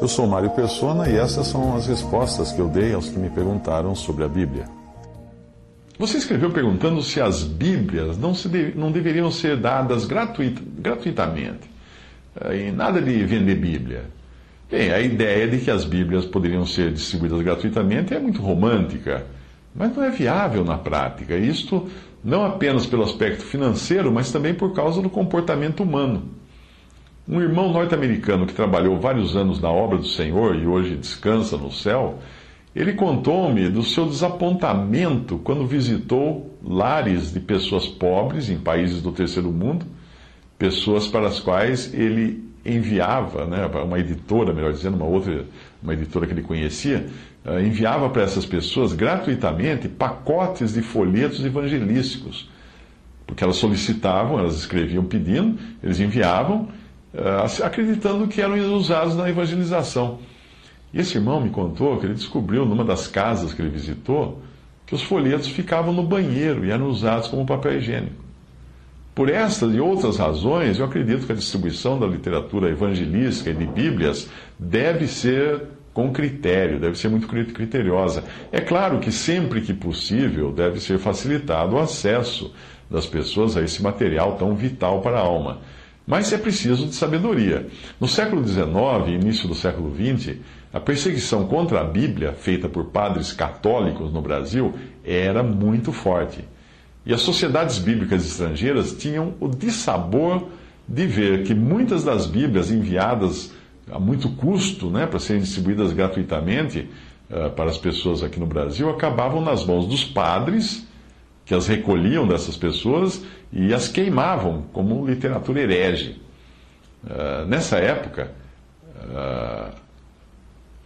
Eu sou Mário Persona e essas são as respostas que eu dei aos que me perguntaram sobre a Bíblia. Você escreveu perguntando se as Bíblias não, se não deveriam ser dadas gratuit, gratuitamente. Eh, e nada de vender Bíblia. Bem, a ideia de que as Bíblias poderiam ser distribuídas gratuitamente é muito romântica, mas não é viável na prática. Isto não apenas pelo aspecto financeiro, mas também por causa do comportamento humano. Um irmão norte-americano que trabalhou vários anos na obra do Senhor e hoje descansa no céu, ele contou-me do seu desapontamento quando visitou lares de pessoas pobres em países do terceiro mundo, pessoas para as quais ele enviava, né, uma editora, melhor dizendo, uma outra, uma editora que ele conhecia, eh, enviava para essas pessoas gratuitamente pacotes de folhetos evangelísticos, porque elas solicitavam, elas escreviam pedindo, eles enviavam, acreditando que eram usados na evangelização. E esse irmão me contou que ele descobriu numa das casas que ele visitou que os folhetos ficavam no banheiro e eram usados como papel higiênico. Por estas e outras razões, eu acredito que a distribuição da literatura evangelística e de Bíblias deve ser com critério, deve ser muito criteriosa. É claro que sempre que possível deve ser facilitado o acesso das pessoas a esse material tão vital para a alma. Mas é preciso de sabedoria. No século XIX início do século XX, a perseguição contra a Bíblia, feita por padres católicos no Brasil, era muito forte. E as sociedades bíblicas estrangeiras tinham o dissabor de ver que muitas das Bíblias enviadas a muito custo, né, para serem distribuídas gratuitamente uh, para as pessoas aqui no Brasil, acabavam nas mãos dos padres que as recolhiam dessas pessoas e as queimavam como literatura herege. Uh, nessa época,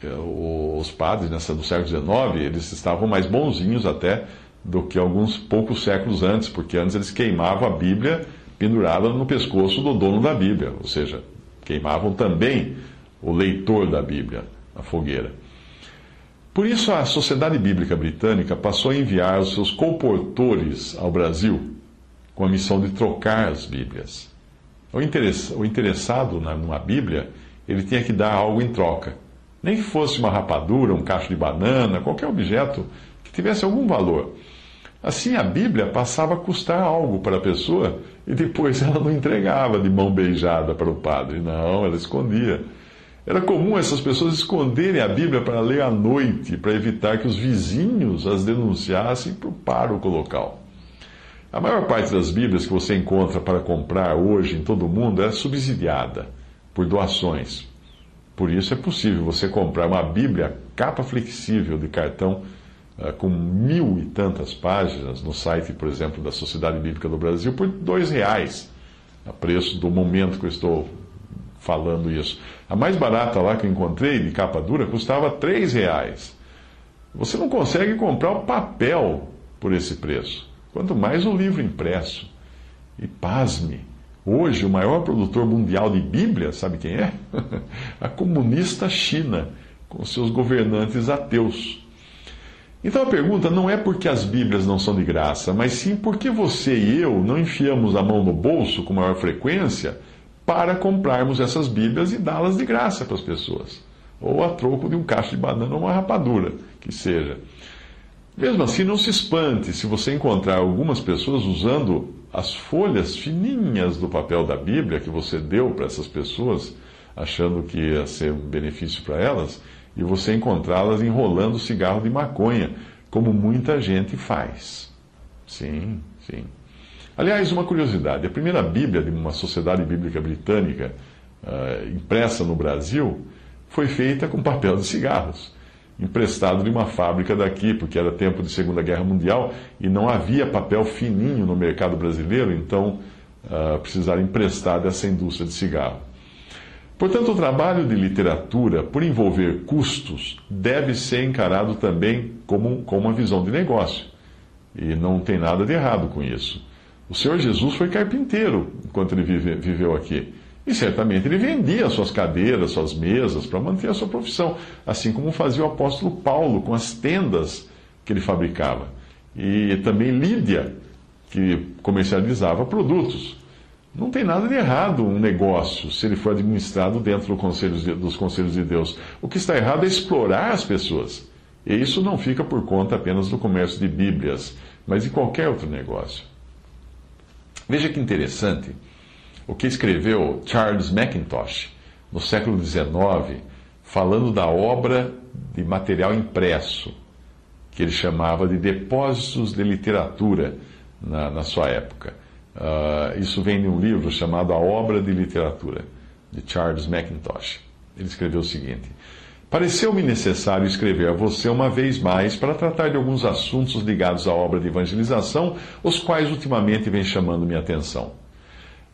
uh, os padres nessa, do século XIX, eles estavam mais bonzinhos até do que alguns poucos séculos antes, porque antes eles queimavam a Bíblia pendurada no pescoço do dono da Bíblia, ou seja, queimavam também o leitor da Bíblia na fogueira. Por isso, a Sociedade Bíblica Britânica passou a enviar os seus comportores ao Brasil com a missão de trocar as Bíblias. O interessado numa Bíblia, ele tinha que dar algo em troca. Nem que fosse uma rapadura, um cacho de banana, qualquer objeto que tivesse algum valor. Assim, a Bíblia passava a custar algo para a pessoa e depois ela não entregava de mão beijada para o padre. Não, ela escondia. Era comum essas pessoas esconderem a Bíblia para ler à noite, para evitar que os vizinhos as denunciassem para o pároco local. A maior parte das Bíblias que você encontra para comprar hoje em todo o mundo é subsidiada por doações. Por isso é possível você comprar uma Bíblia capa flexível de cartão uh, com mil e tantas páginas no site, por exemplo, da Sociedade Bíblica do Brasil por dois reais, a preço do momento que eu estou falando isso. A mais barata lá que eu encontrei, de capa dura, custava três reais. Você não consegue comprar o papel por esse preço, quanto mais o livro impresso. E pasme, hoje o maior produtor mundial de Bíblia, sabe quem é? a comunista China, com seus governantes ateus. Então a pergunta não é porque as Bíblias não são de graça, mas sim porque você e eu não enfiamos a mão no bolso com maior frequência para comprarmos essas Bíblias e dá-las de graça para as pessoas. Ou a troco de um cacho de banana ou uma rapadura, que seja. Mesmo assim, não se espante se você encontrar algumas pessoas usando as folhas fininhas do papel da Bíblia que você deu para essas pessoas, achando que ia ser um benefício para elas, e você encontrá-las enrolando cigarro de maconha, como muita gente faz. Sim, sim. Aliás, uma curiosidade: a primeira Bíblia de uma sociedade bíblica britânica, uh, impressa no Brasil, foi feita com papel de cigarros, emprestado de uma fábrica daqui, porque era tempo de Segunda Guerra Mundial e não havia papel fininho no mercado brasileiro, então uh, precisaram emprestar dessa indústria de cigarro. Portanto, o trabalho de literatura, por envolver custos, deve ser encarado também como, como uma visão de negócio. E não tem nada de errado com isso. O Senhor Jesus foi carpinteiro enquanto ele vive, viveu aqui. E certamente ele vendia suas cadeiras, suas mesas, para manter a sua profissão, assim como fazia o apóstolo Paulo com as tendas que ele fabricava. E também Lídia, que comercializava produtos. Não tem nada de errado um negócio se ele for administrado dentro do conselho de, dos conselhos de Deus. O que está errado é explorar as pessoas. E isso não fica por conta apenas do comércio de Bíblias, mas de qualquer outro negócio. Veja que interessante o que escreveu Charles Mackintosh no século XIX, falando da obra de material impresso, que ele chamava de depósitos de literatura na, na sua época. Uh, isso vem de um livro chamado A Obra de Literatura, de Charles Mackintosh. Ele escreveu o seguinte: Pareceu-me necessário escrever a você uma vez mais para tratar de alguns assuntos ligados à obra de evangelização, os quais ultimamente vêm chamando minha atenção.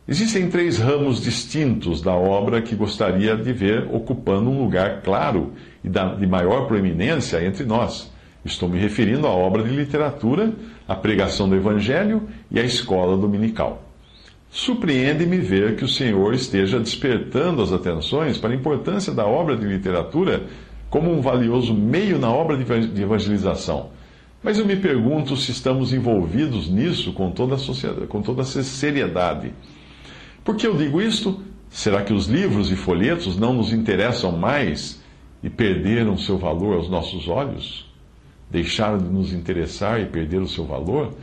Existem três ramos distintos da obra que gostaria de ver ocupando um lugar claro e de maior proeminência entre nós. Estou me referindo à obra de literatura, à pregação do Evangelho e à escola dominical. Surpreende-me ver que o Senhor esteja despertando as atenções para a importância da obra de literatura como um valioso meio na obra de evangelização. Mas eu me pergunto se estamos envolvidos nisso com toda a, sociedade, com toda a seriedade. Por que eu digo isto? Será que os livros e folhetos não nos interessam mais e perderam seu valor aos nossos olhos? deixaram de nos interessar e perder o seu valor?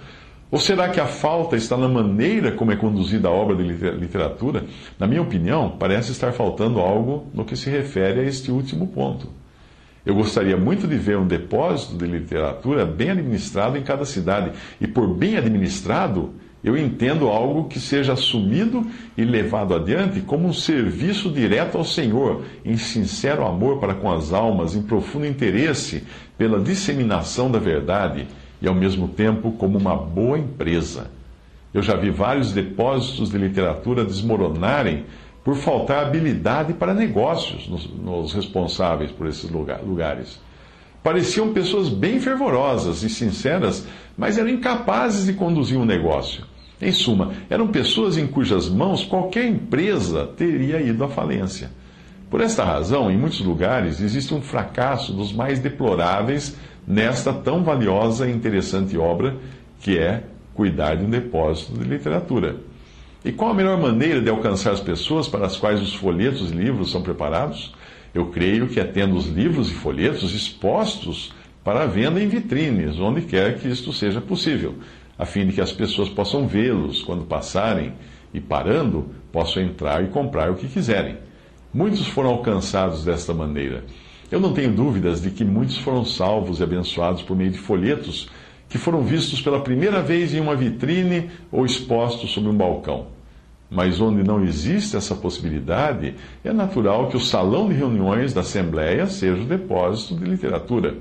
Ou será que a falta está na maneira como é conduzida a obra de literatura? Na minha opinião, parece estar faltando algo no que se refere a este último ponto. Eu gostaria muito de ver um depósito de literatura bem administrado em cada cidade. E por bem administrado, eu entendo algo que seja assumido e levado adiante como um serviço direto ao Senhor, em sincero amor para com as almas, em profundo interesse pela disseminação da verdade e, ao mesmo tempo, como uma boa empresa. Eu já vi vários depósitos de literatura desmoronarem por faltar habilidade para negócios nos, nos responsáveis por esses lugares. Pareciam pessoas bem fervorosas e sinceras, mas eram incapazes de conduzir um negócio. Em suma, eram pessoas em cujas mãos qualquer empresa teria ido à falência. Por esta razão, em muitos lugares, existe um fracasso dos mais deploráveis nesta tão valiosa e interessante obra que é cuidar de um depósito de literatura. E qual a melhor maneira de alcançar as pessoas para as quais os folhetos e livros são preparados? Eu creio que é tendo os livros e folhetos expostos para venda em vitrines, onde quer que isto seja possível, a fim de que as pessoas possam vê-los quando passarem e parando, possam entrar e comprar o que quiserem. Muitos foram alcançados desta maneira. Eu não tenho dúvidas de que muitos foram salvos e abençoados por meio de folhetos que foram vistos pela primeira vez em uma vitrine ou expostos sobre um balcão. Mas onde não existe essa possibilidade, é natural que o salão de reuniões da Assembleia seja o depósito de literatura.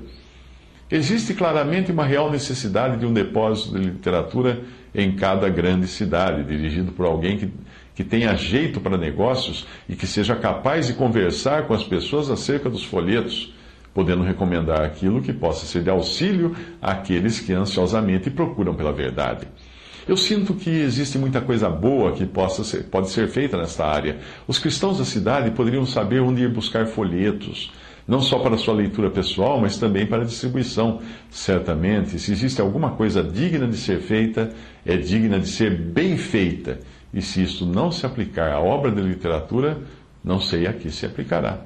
Existe claramente uma real necessidade de um depósito de literatura em cada grande cidade, dirigido por alguém que, que tenha jeito para negócios e que seja capaz de conversar com as pessoas acerca dos folhetos, podendo recomendar aquilo que possa ser de auxílio àqueles que ansiosamente procuram pela verdade. Eu sinto que existe muita coisa boa que possa ser, pode ser feita nesta área. Os cristãos da cidade poderiam saber onde ir buscar folhetos, não só para sua leitura pessoal, mas também para distribuição. Certamente, se existe alguma coisa digna de ser feita, é digna de ser bem feita. E se isto não se aplicar à obra de literatura, não sei a que se aplicará.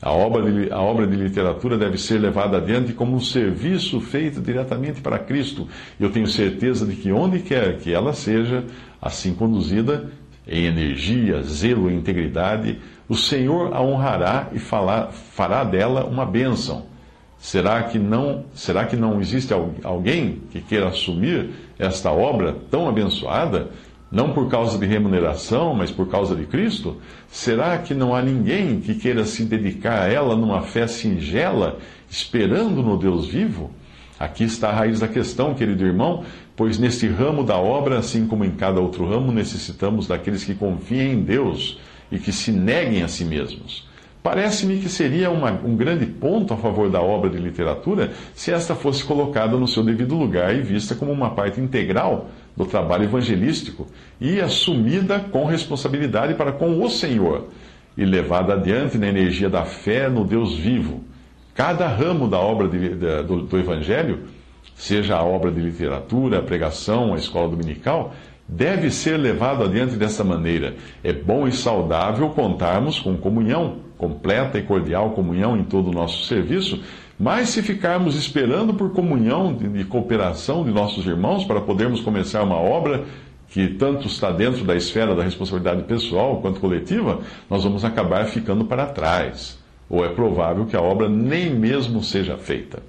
A obra, de, a obra de literatura deve ser levada adiante como um serviço feito diretamente para Cristo. Eu tenho certeza de que onde quer que ela seja, assim conduzida, em energia, zelo e integridade, o Senhor a honrará e falar, fará dela uma bênção. Será que não, será que não existe alguém que queira assumir esta obra tão abençoada? não por causa de remuneração, mas por causa de Cristo? Será que não há ninguém que queira se dedicar a ela numa fé singela, esperando no Deus vivo? Aqui está a raiz da questão, querido irmão, pois neste ramo da obra, assim como em cada outro ramo, necessitamos daqueles que confiem em Deus e que se neguem a si mesmos. Parece-me que seria uma, um grande ponto a favor da obra de literatura se esta fosse colocada no seu devido lugar e vista como uma parte integral do trabalho evangelístico e assumida com responsabilidade para com o Senhor e levada adiante na energia da fé no Deus vivo. Cada ramo da obra de, de, do, do Evangelho, seja a obra de literatura, a pregação, a escola dominical, deve ser levado adiante desta maneira. É bom e saudável contarmos com comunhão, completa e cordial comunhão em todo o nosso serviço, mas se ficarmos esperando por comunhão e cooperação de nossos irmãos para podermos começar uma obra que tanto está dentro da esfera da responsabilidade pessoal quanto coletiva, nós vamos acabar ficando para trás. Ou é provável que a obra nem mesmo seja feita.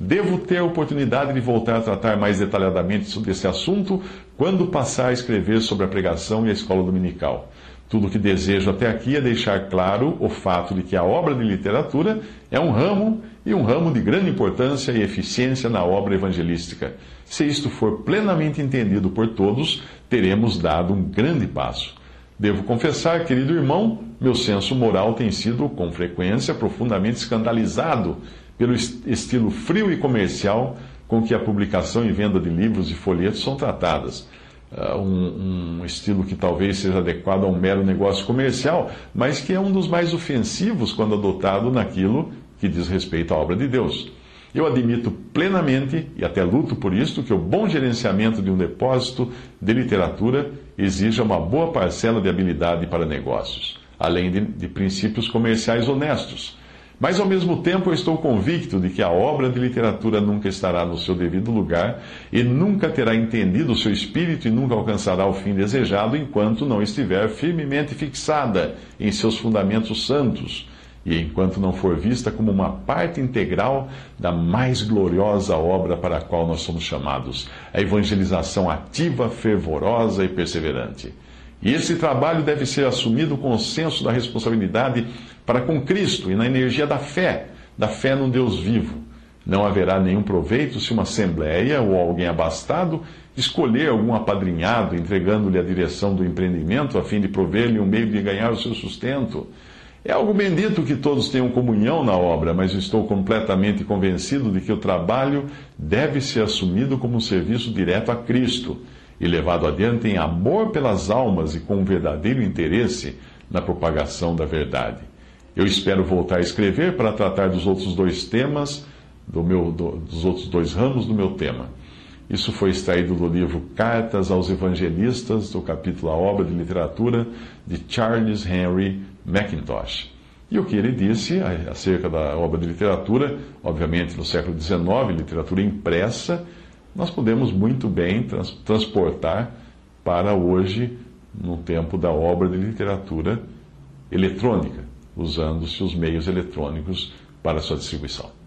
Devo ter a oportunidade de voltar a tratar mais detalhadamente sobre esse assunto quando passar a escrever sobre a pregação e a escola dominical. Tudo o que desejo até aqui é deixar claro o fato de que a obra de literatura é um ramo e um ramo de grande importância e eficiência na obra evangelística. Se isto for plenamente entendido por todos, teremos dado um grande passo. Devo confessar, querido irmão, meu senso moral tem sido, com frequência, profundamente escandalizado pelo estilo frio e comercial com que a publicação e venda de livros e folhetos são tratadas. Uh, um, um, estilo que talvez seja adequado a um mero negócio comercial, mas que é um dos mais ofensivos quando adotado naquilo que diz respeito à obra de Deus. Eu admito plenamente, e até luto por isto, que o bom gerenciamento de um depósito de literatura exija uma boa parcela de habilidade para negócios, além de, de princípios comerciais honestos mas ao mesmo tempo eu estou convicto de que a obra de literatura nunca estará no seu devido lugar e nunca terá entendido o seu espírito e nunca alcançará o fim desejado enquanto não estiver firmemente fixada em seus fundamentos santos e enquanto não for vista como uma parte integral da mais gloriosa obra para a qual nós somos chamados, a evangelização ativa, fervorosa e perseverante. E esse trabalho deve ser assumido com o senso da responsabilidade para com Cristo e na energia da fé, da fé no Deus vivo. Não haverá nenhum proveito se uma assembleia ou alguém abastado escolher algum apadrinhado, entregando-lhe a direção do empreendimento a fim de prover-lhe um meio de ganhar o seu sustento. É algo bendito que todos tenham comunhão na obra, mas estou completamente convencido de que o trabalho deve ser assumido como um serviço direto a Cristo e levado adiante em amor pelas almas e com um verdadeiro interesse na propagação da verdade. Eu espero voltar a escrever para tratar dos outros dois temas, do meu, do, dos outros dois ramos do meu tema. Isso foi extraído do livro Cartas aos Evangelistas, do capítulo A Obra de Literatura, de Charles Henry Mackintosh. E o que ele disse acerca da obra de literatura, obviamente no século XIX, literatura impressa, nós podemos muito bem trans, transportar para hoje, no tempo da obra de literatura eletrônica, usando-se os meios eletrônicos para sua distribuição.